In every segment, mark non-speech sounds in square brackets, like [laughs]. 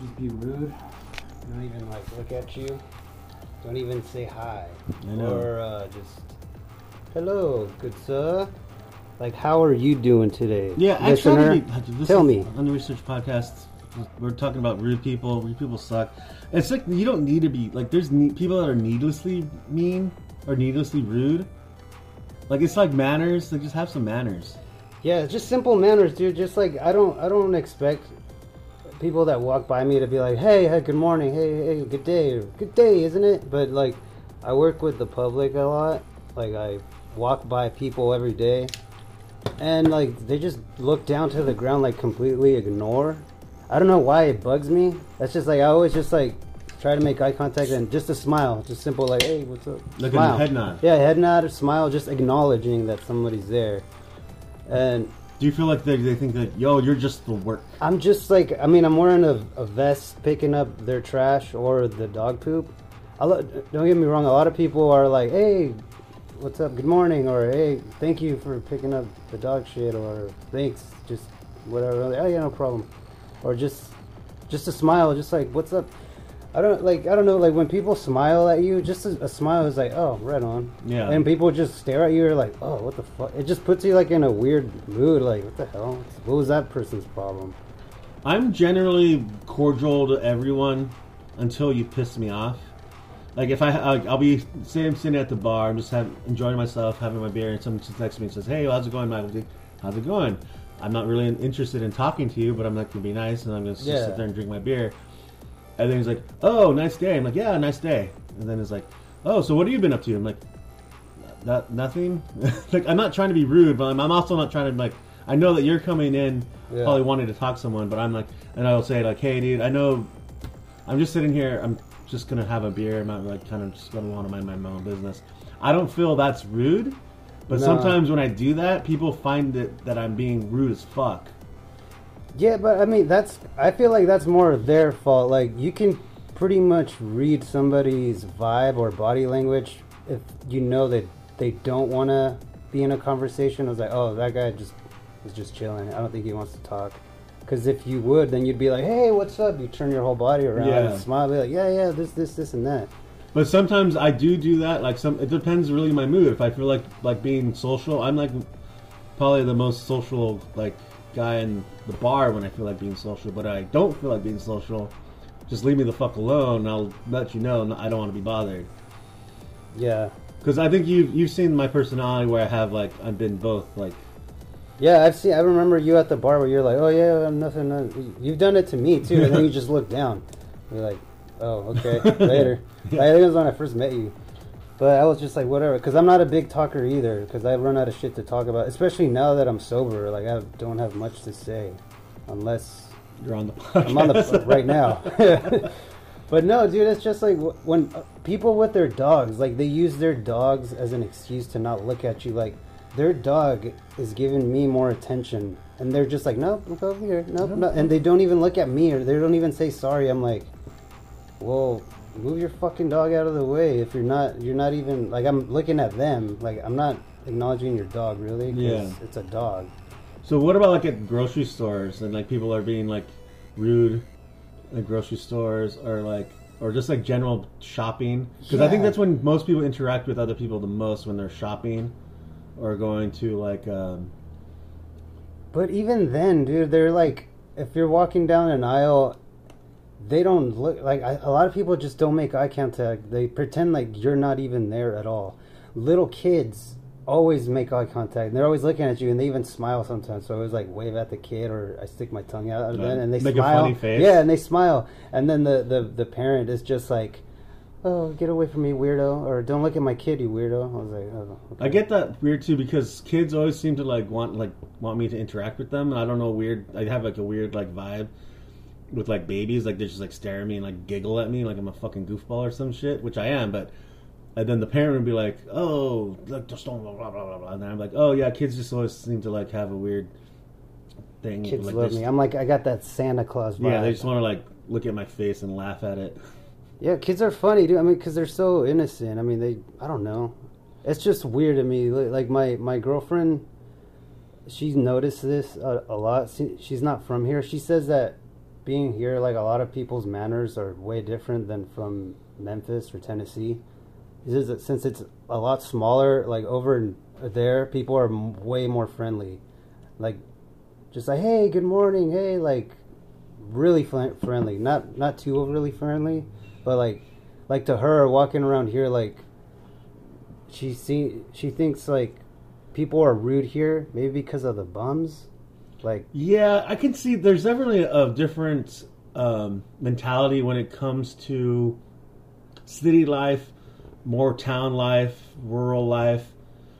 just be rude. Don't even like look at you. Don't even say hi. I know. Or uh, just hello, good sir. Like, how are you doing today? Yeah, listener? be. This Tell is me. on the Unresearched podcast. We're talking about rude people. Rude people suck. It's like you don't need to be like. There's ne- people that are needlessly mean or needlessly rude. Like it's like manners. Like just have some manners. Yeah, just simple manners, dude. Just like I don't, I don't expect people that walk by me to be like, "Hey, hey, good morning, hey, hey, good day, good day, isn't it?" But like, I work with the public a lot. Like I walk by people every day, and like they just look down to the ground, like completely ignore. I don't know why it bugs me. That's just like I always just like try to make eye contact and just a smile, just simple like, "Hey, what's up?" A smile. head nod. Yeah, head nod, smile, just acknowledging that somebody's there. And Do you feel like they, they think that yo, you're just the work? I'm just like, I mean, I'm wearing a, a vest picking up their trash or the dog poop. I lo- don't get me wrong, a lot of people are like, hey, what's up, good morning, or hey, thank you for picking up the dog shit, or thanks, just whatever. Oh, yeah, no problem. Or just, just a smile, just like, what's up? I don't like. I don't know. Like when people smile at you, just a, a smile is like, "Oh, right on." Yeah. And people just stare at you, are like, "Oh, what the fuck?" It just puts you like in a weird mood. Like, what the hell? What was that person's problem? I'm generally cordial to everyone until you piss me off. Like if I, I'll be say I'm sitting at the bar, I'm just have, enjoying myself, having my beer, and someone sits next to me and says, "Hey, how's it going, Michael? How's it going?" I'm not really interested in talking to you, but I'm not gonna be nice, and I'm gonna just Yeah. sit there and drink my beer. And then he's like, "Oh, nice day." I'm like, "Yeah, nice day." And then he's like, "Oh, so what have you been up to?" I'm like, "Not nothing." [laughs] like I'm not trying to be rude, but I'm, I'm also not trying to like. I know that you're coming in Yeah. probably wanting to talk to someone, but I'm like, and I'll say like, "Hey, dude, I know I'm just sitting here. I'm just gonna have a beer. I'm not like kind of just gonna want to mind my own business. I don't feel that's rude, but No. sometimes when I do that, people find it that I'm being rude as fuck. Yeah, but I mean, that's. I feel like that's more their fault. Like you can pretty much read somebody's vibe or body language if you know that they don't want to be in a conversation. I was like, oh, that guy just is just chilling. I don't think he wants to talk. Because if you would, then you'd be like, hey, what's up? You turn your whole body around Yeah. and smile, be like, yeah, yeah, this, this, this, and that. But sometimes I do do that. Like some, it depends really on my mood. If I feel like like being social, I'm like probably the most social like guy in the bar when I feel like being social. But I don't feel like being social. Just leave me the fuck alone. And I'll let you know I don't want to be bothered. Yeah. Because I think you've you've seen my personality where I have like I've been both like Yeah, I've seen. I remember you at the bar where you're like, "Oh yeah, I'm nothing." uh," You've done it to me too, and then you just look down. You're like, "Oh, okay, [laughs] later." I think it was when I first met you, but I was just like, "Whatever," because I'm not a big talker either. Because I run out of shit to talk about, especially now that I'm sober. Like I don't have much to say, unless you're on the podcast. [laughs] I'm on the [laughs] right now. [laughs] but no, dude, it's just like when uh, people with their dogs, like they use their dogs as an excuse to not look at you. Like their dog is giving me more attention, and they're just like, nope, look over here, nope, no, and they don't even look at me or they don't even say sorry. I'm like, well, move your fucking dog out of the way. If you're not, you're not even like I'm looking at them. Like I'm not acknowledging your dog really. Yeah. it's a dog. So what about like at grocery stores and like people are being like rude at grocery stores or like or just like general shopping? Because I think that's when most people interact with other people the most when they're shopping or going to like um, But even then, dude, they're like, if you're walking down an aisle, they don't look like I, a lot of people just don't make eye contact. They pretend like you're not even there at all. Little kids always make eye contact. And they're always looking at you, and they even smile sometimes. So I always like wave at the kid, or I stick my tongue out Right. them, and they Make a smile. funny face? Yeah, and they smile, and then the the the parent is just like. Oh, get away from me, weirdo! Or don't look at my kid, you weirdo. I was like, oh, okay. I get that weird too because kids always seem to like want like want me to interact with them and I don't know weird I have like a weird like vibe with like babies like they just like stare at me and like giggle at me like I'm a fucking goofball or some shit which I am but and then the parent would be like oh like just don't blah blah blah blah blah and then I'm like oh yeah kids just always seem to like have a weird thing Kids like, love me. I'm like, I got that Santa Claus vibe. yeah they just want to like look at my face and laugh at it Yeah, kids are funny, dude. I mean, because they're so innocent. I mean, they. I don't know. It's just weird to me. Like my my girlfriend, she's noticed this a, a lot. She, she's not from here. She says that being here, like a lot of people's manners are way different than from Memphis or Tennessee. This is since it's a lot smaller. Like over there, people are way more friendly. Like, just like, hey, good morning, hey, like, really friendly. Not not too overly friendly, but like, like to her walking around here, like, she see she thinks like people are rude here, maybe because of the bums. Like, Yeah, I can see there's definitely a different um, mentality when it comes to city life, more town life, rural life.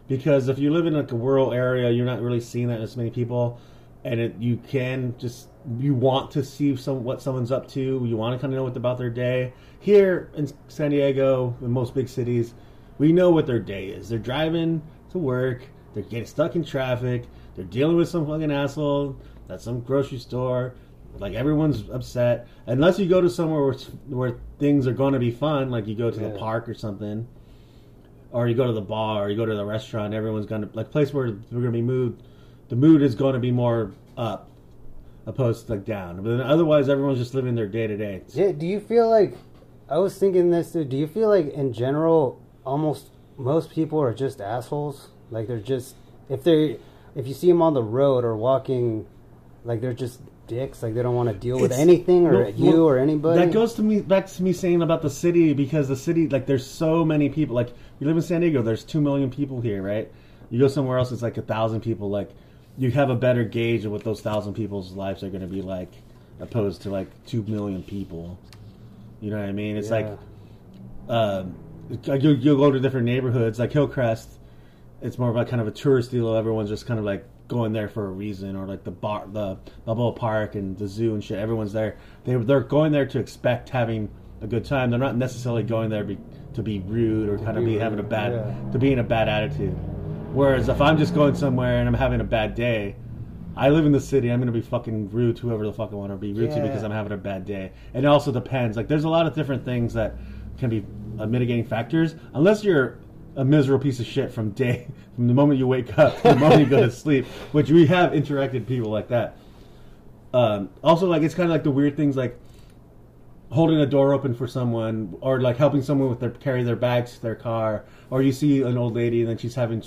Because if you live in like a rural area, you're not really seeing that as many people, and it, you can just you want to see some what someone's up to. You want to kind of know what about their day. Here in San Diego, in most big cities, we know what their day is. They're driving to work. They're getting stuck in traffic. They're dealing with some fucking asshole at some grocery store. Like everyone's upset, unless you go to somewhere where, where things are going to be fun, like you go to the park or something, or you go to the bar, or you go to the restaurant. Everyone's gonna like place where we're gonna be moved. The mood is going to be more up, opposed to like down. But then otherwise, everyone's just living their day to day. Yeah, do you feel like I was thinking this too, do you feel like in general almost most people are just assholes? Like they're just if they if you see them on the road or walking like they're just dicks, like they don't want to deal with It's- anything or no, you well, or anybody. That goes to me back to me saying about the city because the city like there's so many people. Like you live in San Diego, there's two million people here, right? You go somewhere else, it's like a thousand people. Like you have a better gauge of what those thousand people's lives are going to be like, opposed to like two million people. You know what I mean? It's like Yeah. um, you'll, you'll go to different neighborhoods like Hillcrest. It's more of like kind of a tourist deal. Everyone's just kind of like going there for a reason, or like the bar, the Balboa Park and the zoo and shit. Everyone's there. They they're going there to expect having a good time. They're not necessarily going there be, to be rude or kind of be be having a bad yeah. to be in a bad attitude. Whereas if I'm just going somewhere and I'm having a bad day, I live in the city. I'm going to be fucking rude to whoever the fuck I want to be rude to because I'm having a bad day. And it also depends. Like, there's a lot of different things that can be uh, mitigating factors. Unless you're a miserable piece of shit from day from the moment you wake up to the moment you go to [laughs] sleep, which we have interacted people like that. Um, also, like it's kind of like the weird things like holding a door open for someone or like helping someone with their carry their bags to their car or you see an old lady and then she's having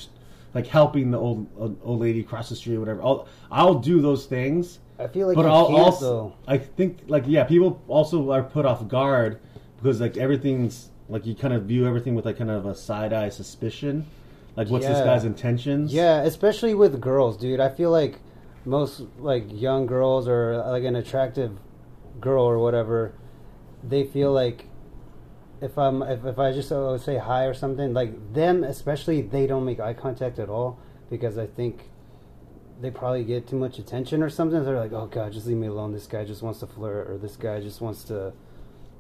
like helping the old old lady cross the street or whatever i'll i'll do those things I feel like but you i'll also though. i think like yeah people also are put off guard because like everything's like you kind of view everything with like kind of a side eye suspicion like what's this Yeah. guy's intentions Yeah, especially with girls, dude. I feel like most like young girls or like an attractive girl or whatever, they feel like if I'm if, if I just uh, say hi or something, like them especially, they don't make eye contact at all because I think they probably get too much attention or something. They're like, oh god, just leave me alone. This guy just wants to flirt or this guy just wants to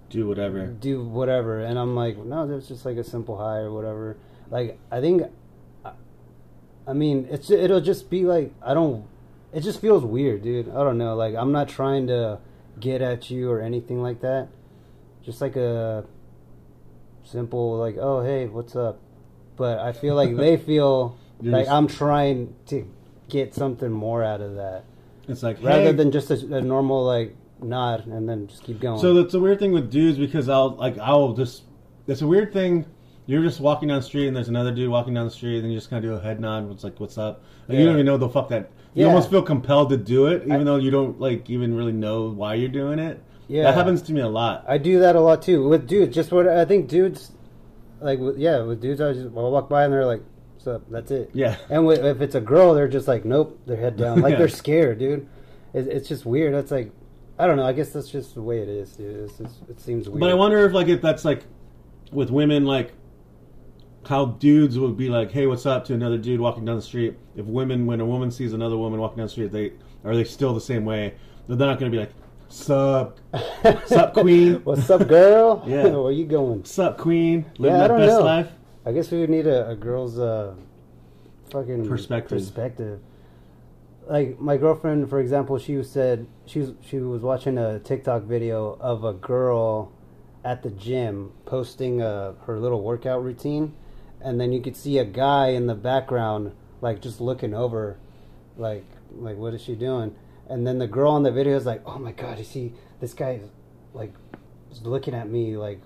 do whatever. Do whatever. And i'm like no there's just like a simple hi or whatever. Like i think I- i mean it's it'll just be like i don't it just feels weird dude. I don't know. Like i'm not trying to get at you or anything like that. Just like a simple like oh hey what's up? But i feel like they [laughs] feel like just- i'm trying to get something more out of that it's like rather hey, than just a, a normal like nod and then just keep going So that's a weird thing with dudes because I'll like I'll just it's a weird thing. You're just walking down the street and there's another dude walking down the street and you just kind of do a head nod. It's like what's up? And you don't even know the fuck that. You Yeah. almost feel compelled to do it, even I- though you don't like even really know why you're doing it. Yeah. that happens to me a lot. I do that a lot too with dudes. Just what I think dudes, like yeah, with dudes, I just I'll walk by and they're like, "What's up?" That's it. Yeah. And with, if it's a girl, they're just like, "Nope," their head down, [laughs] like Yeah. they're scared, dude. It, it's just weird. That's like, I don't know. I guess that's just the way it is, dude. It's just, it seems weird. But I wonder if like if that's like with women like how dudes would be like, "Hey, what's up?" to another dude walking down the street. If women, when a woman sees another woman walking down the street, they are they still the same way? They're not going to be like, "Sup, [laughs] sup, queen." What's up, girl? [laughs] Yeah. [laughs] Where you going? sup, queen? Living Yeah, I don't best know. life." I guess we would need a, a girl's uh, fucking Perspective. Perspective. Like my girlfriend, for example, she said she was, she was watching a TikTok video of a girl at the gym posting uh, her little workout routine, and then you could see a guy in the background, like just looking over, like like what is she doing? And then the girl in the video is like, "Oh my god, you see this guy's like is looking at me like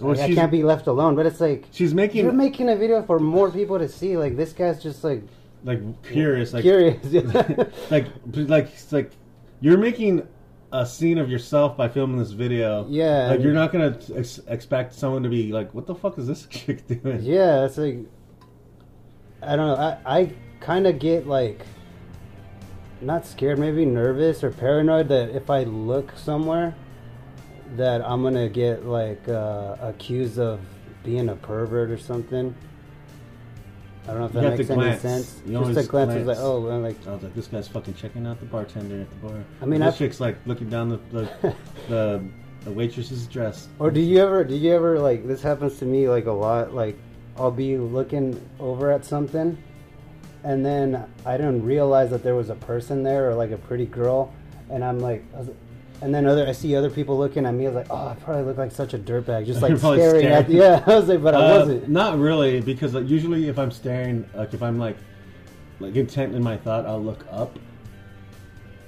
Well, I, I can't be left alone. But it's like She's making you're making a video for more people to see. Like this guy's just like like curious, like curious. [laughs] like like it's like you're making a scene of yourself by filming this video. Yeah. like you're not gonna ex- expect someone to be like, "What the fuck is this [laughs] chick doing?" Yeah, it's like I don't know. I I kind of get like not scared, maybe nervous or paranoid that if I look somewhere that I'm gonna get like uh, accused of being a pervert or something. I don't know if that makes any glance. sense. You Just a always glance is like, glance. oh, like I was like, "This guy's fucking checking out the bartender at the bar." I mean, this chick's like looking down the the, [laughs] the, the waitress's dress. Or do you ever? Do you ever like this happens to me like a lot? Like I'll be looking over at something, and then I don't realize that there was a person there or like a pretty girl, and I'm like, I was- and then other I see other people looking at me. I was like, oh, I probably look like such a dirtbag, just [laughs] like staring at. staring. [laughs] Yeah, I was like, but I Uh, wasn't. Not really, because like, usually if I'm staring, like if I'm like like intent in my thought, I'll look up,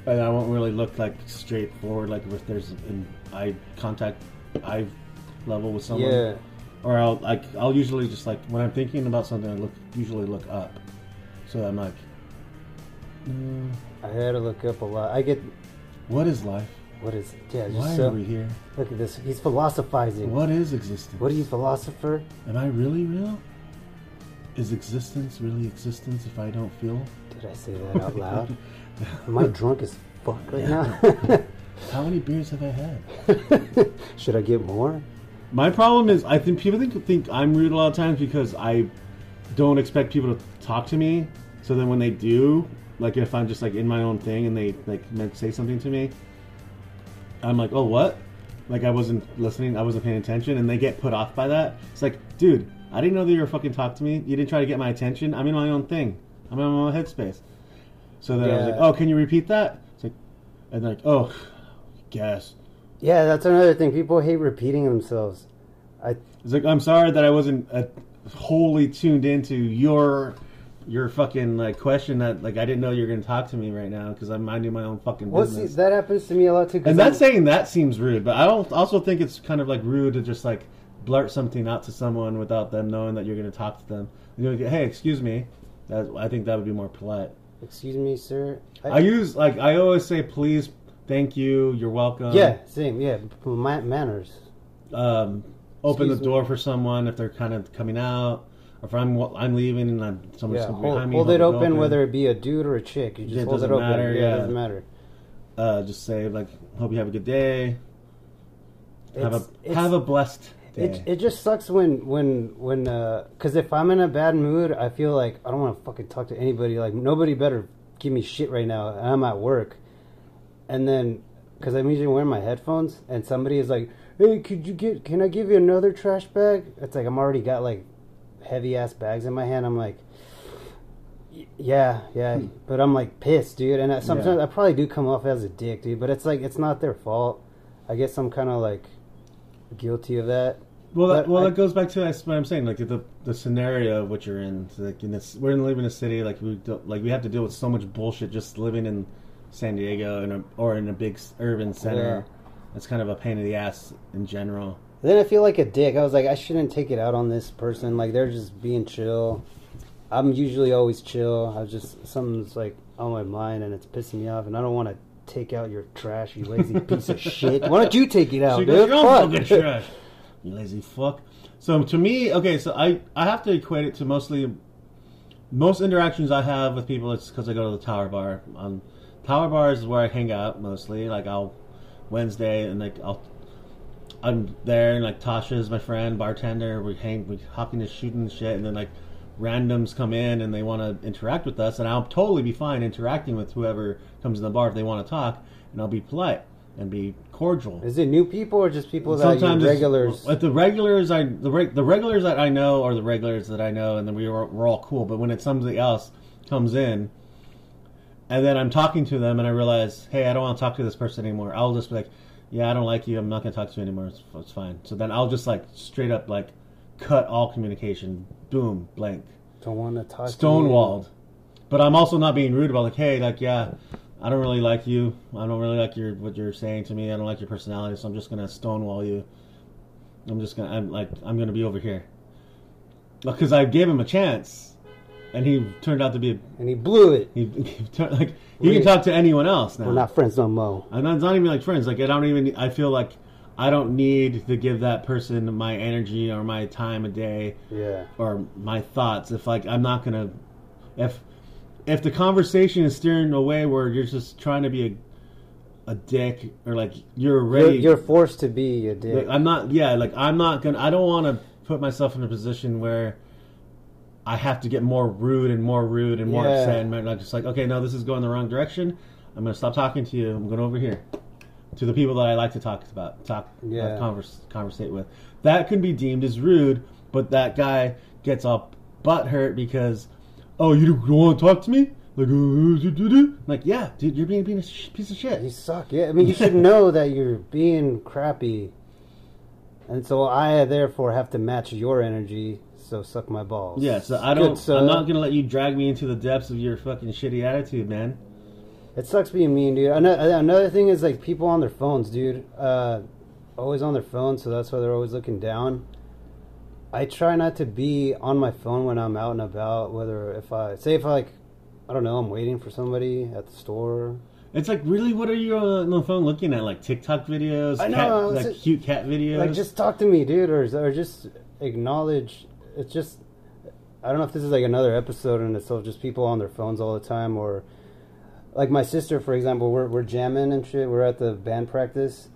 and I won't really look like straight forward, like if there's an eye contact, eye level with someone. Yeah, Or I'll like I'll usually just like when I'm thinking about something, I look usually look up, so I'm like, mm, I had to look up a lot. I get what is life? What is yeah. Just Why are uh, we here? look at this. He's philosophizing. What is existence? What are you, philosopher? Am I really real? Is existence really existence if I don't feel? Did I say that out loud? [laughs] Am I drunk as fuck right now? [laughs] How many beers have I had? [laughs] Should I get more? My problem is, I think people think, think I'm rude a lot of times because I don't expect people to talk to me. So then when they do, like if I'm just like in my own thing and they like meant to say something to me, I'm like, oh what? Like I wasn't listening, I wasn't paying attention, and they get put off by that. It's like, dude, I didn't know that you were fucking talking to me. You didn't try to get my attention. I'm in my own thing. I'm in my own headspace. So then I was like, oh, can you repeat that? It's like, and they're like, oh, guess. Yeah, that's another thing. People hate repeating themselves. I It's like I'm sorry that I wasn't uh, wholly tuned into your your fucking like question that like I didn't know you were going to talk to me right now because I'm minding my own fucking well, see, business. that happens to me a lot too. and I'm- that's saying that seems rude, but I don't also think it's kind of like rude to just like blurt something out to someone without them knowing that you're going to talk to them. You're like, hey, excuse me. That, I think that would be more polite. Excuse me, sir. I use like I always say please, thank you, you're welcome. yeah, same. Yeah, ma- manners. um, open Excuse the door for someone if they're kind of coming out, if I'm I'm leaving and I'm someone's Yeah, behind me. hold it open, whether it be a dude or a chick. You just It hold it doesn't open. matter, yeah, yeah. it doesn't matter. uh, just say like, hope you have a good day. Have a It's- it's- have a blessed day. It, it just sucks when when when because if I'm in a bad mood, I feel like I don't want to fucking talk to anybody. Like nobody better give me shit right now. And I'm at work, and then because I'm usually wearing my headphones, and somebody is like, "Hey, could you get? Can I give you another trash bag?" It's like I'm already got like heavy ass bags in my hand. I'm like. Yeah, yeah, but I'm like pissed, dude. And I, sometimes Hmm. Yeah. I probably do come off as a dick, dude. But it's like it's not their fault. I guess I'm kind of like guilty of that. well, that, well, I- that goes back to what I'm saying. Like the the scenario of what you're in. So, like in this, we're in living in a city. Like we don't, like we have to deal with so much bullshit just living in San Diego in a, or in a big urban center. It's kind of a pain in the ass in general. Then I feel like a dick. I was like, I shouldn't take it out on this person. Like they're just being chill. I'm usually always chill. I was just something's like on my mind and it's pissing me off, and I don't want to take out your trash, you lazy [laughs] piece of shit. Why don't you take it out, dude? goes, "Your own Fuck." fucking trash. [laughs] You lazy fuck. So to me, okay, so I I have to equate it to mostly most interactions I have with people. It's because I go to the Tower Bar. Um, Tower Bar is where I hang out mostly. Like I'll Wednesday and like I'll I'm there and like Tasha's my friend, bartender. We hang, we hop into shooting and shit, and then like randoms come in and they want to interact with us, and I'll totally be fine interacting with whoever comes in the bar if they want to talk, and I'll be polite and be cordial. Is it new people or just people that you it's- regulars? The regulars, I the reg, the regulars that I know are the regulars that I know, and then we were, we're all cool. But when it's somebody else comes in, and then I'm talking to them, and I realize, hey, I don't want to talk to this person anymore. I'll just be like, yeah, I don't like you. I'm not going to talk to you anymore. It's, it's fine. So then I'll just like straight up like cut all communication. Boom, blank don't want to talk. to you. stonewalled. But I'm also not being rude about like, hey, like, yeah, I don't really like you. I don't really like your what you're saying to me. I don't like your personality, so I'm just gonna stonewall you. I'm just gonna I'm like I'm gonna be over here because I gave him a chance, and he turned out to be And he blew it. he, [laughs] he turned, like can talk to anyone else now. We're not friends no more. And it's not even like friends. Like I don't even. I feel like I don't need to give that person my energy or my time a day Yeah. or my thoughts. If like I'm not gonna, if if the conversation is steering away where you're just trying to be a a dick or like you're You're, you're forced to be a dick. like, I'm not. Yeah, like I'm not gonna. I don't want to put myself in a position where. I have to get more rude and more rude and more Yeah. upset and not just like okay no this is going the wrong direction I'm gonna stop talking to you I'm going over here to the people that I like to talk about talk Yeah. uh, converse conversate with that can be deemed as rude but that guy gets all butt hurt because oh you don't want to talk to me like uh, like yeah dude you're being, being a sh- piece of shit You suck. Yeah, I mean, you should [laughs] know that you're being crappy, and so I therefore have to match your energy. So suck my balls. yeah so I don't sir. I'm not gonna let you drag me into the depths of your fucking shitty attitude man It sucks being mean, dude. Another, thing is like people on their phones, dude. Uh, always on their phones, so that's why they're always looking down. I try not to be on my phone when I'm out and about. Whether if I say if I like, I don't know, I'm waiting for somebody at the store. It's like really, what are you on the phone looking at? Like TikTok videos, I know, cat, like a- cute cat videos. Like, just talk to me, dude, or or just acknowledge. It's just, I don't know if this is like another episode and it's all just people on their phones all the time, or like my sister, for example, we're we're jamming and shit. We're at the band practice,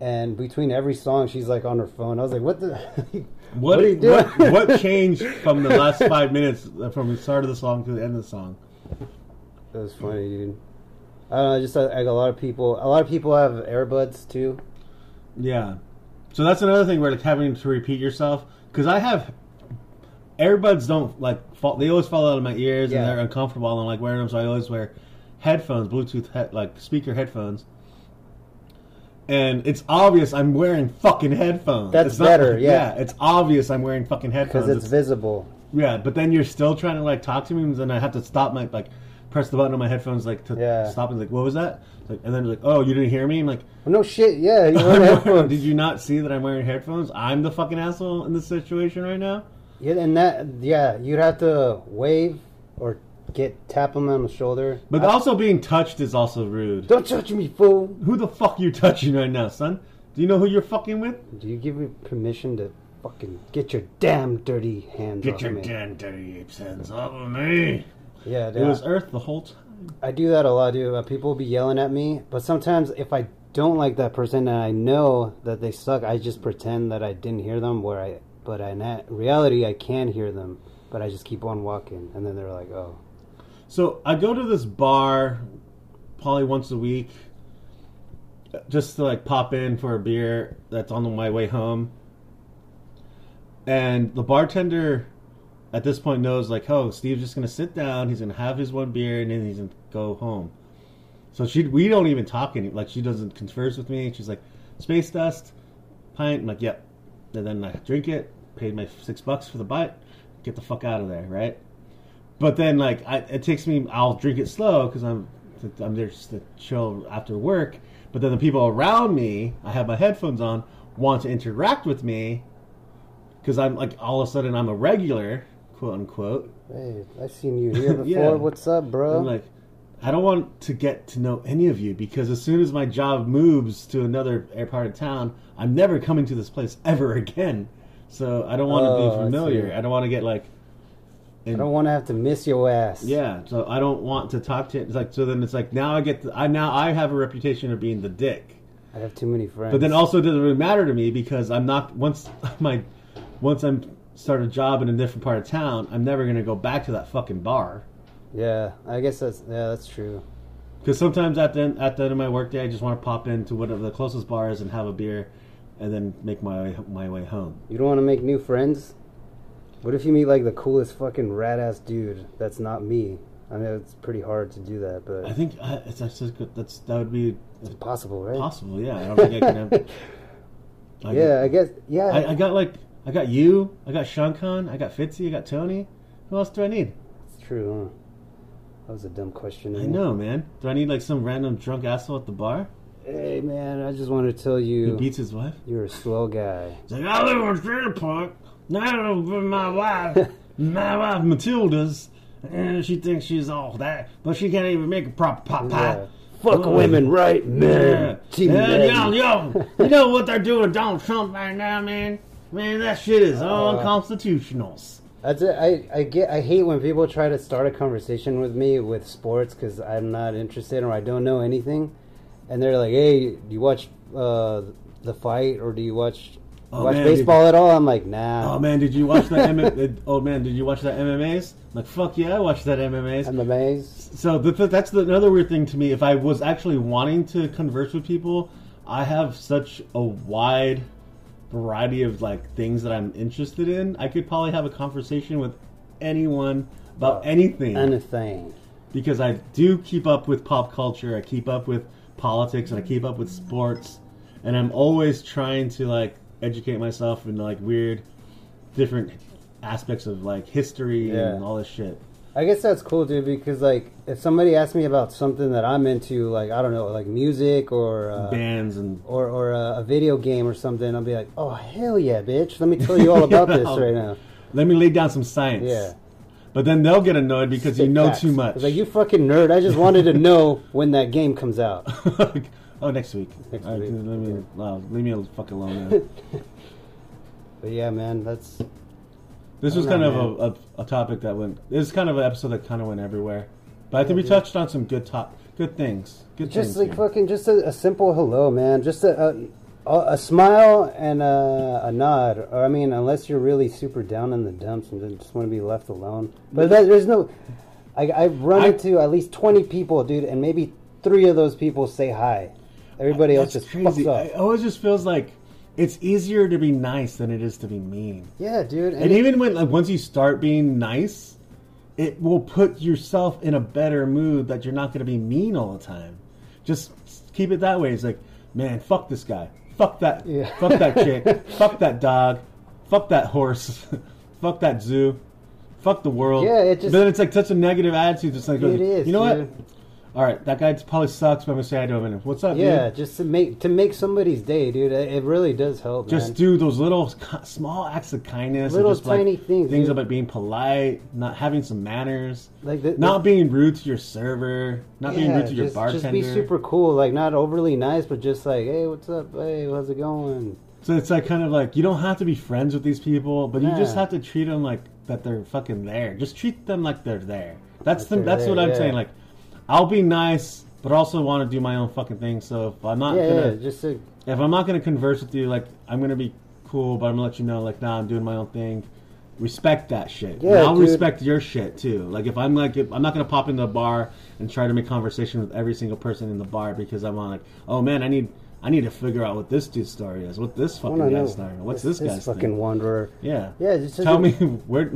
and between every song, she's like on her phone. I was like, what the. [laughs] what, what are you doing? What, what [laughs] changed from the last five minutes, uh, from the start of the song to the end of the song? That was funny, dude. I don't know. Just uh, like a lot of people, a lot of people have earbuds too. Yeah. So that's another thing where like having to repeat yourself because I have earbuds don't like fall, they always fall out of my ears Yeah. and they're uncomfortable. Don't like wearing them, so I always wear headphones, Bluetooth head, like speaker headphones. And it's obvious I'm wearing fucking headphones. That's It's not- better, yeah. it's obvious I'm wearing fucking headphones. Because it's visible. Yeah, but then you're still trying to like talk to me, and then I have to stop my like press the button on my headphones like to Yeah. stop and like what was that? Like, and then like oh you didn't hear me? I'm like Well, no shit. Yeah, you're [laughs] wearing wearing- headphones. did you not see that I'm wearing headphones? I'm the fucking asshole in this situation right now. Yeah, and that yeah, you'd have to wave or get tap them on the shoulder. But I- also being touched is also rude. don't touch me, fool. Who the fuck you touching right now, son? Do you know who you're fucking with? Do you give me permission to fucking get your damn dirty hands Get off your me? damn dirty apes hands off of me. Yeah, It dude, was Earth the whole time. I do that a lot, dude. Uh, people will be yelling at me, but sometimes if I don't like that person and I know that they suck, I just pretend that I didn't hear them. Where I, but in reality, I can hear them, but I just keep on walking, and then they're like, "Oh, So I go to this bar probably once a week just to like pop in for a beer that's on my way home. And the bartender at this point knows like, oh, Steve's just gonna sit down, he's gonna have his one beer and then he's gonna go home. So she we don't even talk any like she doesn't converse with me. She's like, Space dust, pint, I'm like, yep. And then I drink it, paid my six bucks for the bite, get the fuck out of there, right? But then, like, I, it takes me. I'll drink it slow because I'm I'm there just to chill after work. But then the people around me, I have my headphones on, want to interact with me because I'm like all of a sudden I'm a regular, quote unquote. hey, I've seen you here [laughs] before. Yeah. What's up, bro?" I'm like, I don't want to get to know any of you because as soon as my job moves to another air part of town, I'm never coming to this place ever again. So I don't want Oh, to I be familiar. see. I don't want to get like. I don't want to have to miss your ass. Yeah, so I don't want to talk to it's like so then it's like now I get to, I now I have a reputation of being the dick. I have too many friends. But then also it doesn't really matter to me because I'm not once [laughs] my once I'm start a job in a different part of town, I'm never going to go back to that fucking bar. yeah, I guess that's yeah, that's true. Cuz sometimes at the end, at the end of my workday I just want to pop into whatever the closest bar is and have a beer and then make my way, my way home. You don't want to make new friends. What if you meet like the coolest fucking rat ass dude that's not me? I know it's pretty hard to do that, but I think uh, it's that's just good. That's that would be it's possible, right? possible. Yeah, I don't think I can have I- [laughs] yeah, I guess. Yeah, I, I got like I got you, I got Sean Khan, I got Fitzy, I got Tony. Who else do I need? it's true. That was a dumb question. I know, man. Do I need like some random drunk asshole at the bar Hey, man, I just want to tell you, beats his wife? you're a swell guy. He's like, I live on Trailer Park. Now my wife, [laughs] my wife Matilda's, and she thinks she's all that, but she can't even make a proper pot pie. Yeah. Fuck women, right, man? Yeah, men. yo, yo, [laughs] you know what they're doing to Donald Trump right now, man? Man, that shit is Uh, unconstitutional. That's it. I, I get. I hate when people try to start a conversation with me with sports because I'm not interested or I don't know anything, and they're like, "Hey, do you watch uh, the fight or do you watch Oh, watch man, baseball at all?" I'm like, "Nah." Oh man, did you watch that? [laughs] M- oh man, did you watch that MMA's? like fuck yeah, I watched that MMA's. I'm. So the, th- that's the, another weird thing to me. If I was actually wanting to converse with people, I have such a wide variety of like things that I'm interested in. I could probably have a conversation with anyone about anything Anything. because I do keep up with pop culture. I keep up with politics and I keep up with sports, and I'm always trying to like educate myself in like weird, different aspects of like history Yeah. and all this shit. I guess that's cool, dude. Because like, if somebody asks me about something that I'm into, like I don't know, like music or uh, Bands and or or a, a video game or something, I'll be like, "Oh hell yeah, bitch! Let me tell you all about [laughs] this right now." let me lay down some science. Yeah. But then they'll get annoyed because you know facts. too much. It's like you fucking nerd. I just wanted to [laughs] know when that game comes out. [laughs] oh, next week. Next All right, week. Let me, wow, leave me the fuck alone. Man. [laughs] But yeah, man, that's This was kind don't of a, a, a topic that went. This is kind of an episode that kind of went everywhere. But I think we dude. touched on some good top, good things. Good just things. like fucking just a, a simple hello, man. Just a a, a smile and a, a nod. Or I mean, unless you're really super down in the dumps and just want to be left alone. But that, there's no. I I've run I- into at least twenty people, dude, and maybe three of those people say hi. Everybody else just crazy. fucks It always just feels like it's easier to be nice than it is to be mean. Yeah, dude. And even when like once you start being nice, it will put yourself in a better mood that you're not going to be mean all the time. Just keep it that way. It's like, man, fuck this guy. Fuck that. Yeah. Fuck that chick. fuck that dog. Fuck that horse. [laughs] fuck that zoo. Fuck the world. Yeah, it just- But then it's like such a negative attitude. It's like, It is, you know dude. what? All right, that guy probably sucks, but I'm gonna say I to him. What's up, yeah, dude? just to make to make somebody's day, dude. It really does help, Just man. do those little small acts of kindness, Little just, like, tiny things, things dude. about being polite, not having some manners, like the, not being rude to your server, not being rude to your just, bartender. Just be super cool, like not overly nice, but just like, hey, what's up? Hey, how's it going? So it's like kind of like you don't have to be friends with these people, but you just have to treat them like that they're fucking there. Just treat them like they're there. That's Like the, that's there, what I'm yeah. saying. Like, I'll be nice, but also want to do my own fucking thing. So if I'm not yeah, gonna, yeah, just to, if I'm not gonna converse with you, like I'm gonna be cool, but I'm gonna let you know, like, nah, I'm doing my own thing. Respect that shit. Yeah, and I'll dude. respect your shit too. Like if I'm like, if, I'm not gonna pop into a bar and try to make conversation with every single person in the bar because I'm on like, oh man, I need, I need to figure out what this dude's story is. What this fucking guy's story. What's this, guy's fucking thing? wanderer? Yeah. Yeah, just Tell me [laughs] where,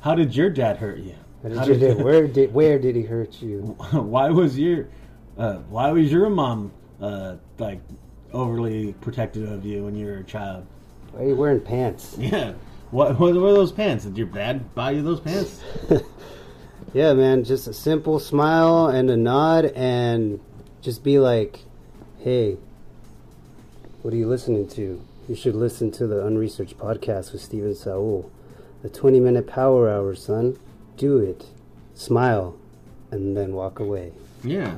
how did your dad hurt you? How did How you do- where did where did he hurt you? [laughs] why was your uh, why was your mom uh, like overly protective of you when you were a child? Why are you wearing pants? [laughs] Yeah. What, what were those pants? Did your dad buy you those pants? [laughs] Yeah, man, just a simple smile and a nod, and just be like, "Hey, what are you listening to? You should listen to the Unresearched podcast with Steven Saul, the twenty-minute power hour, son. Do it, smile, and then walk away." Yeah.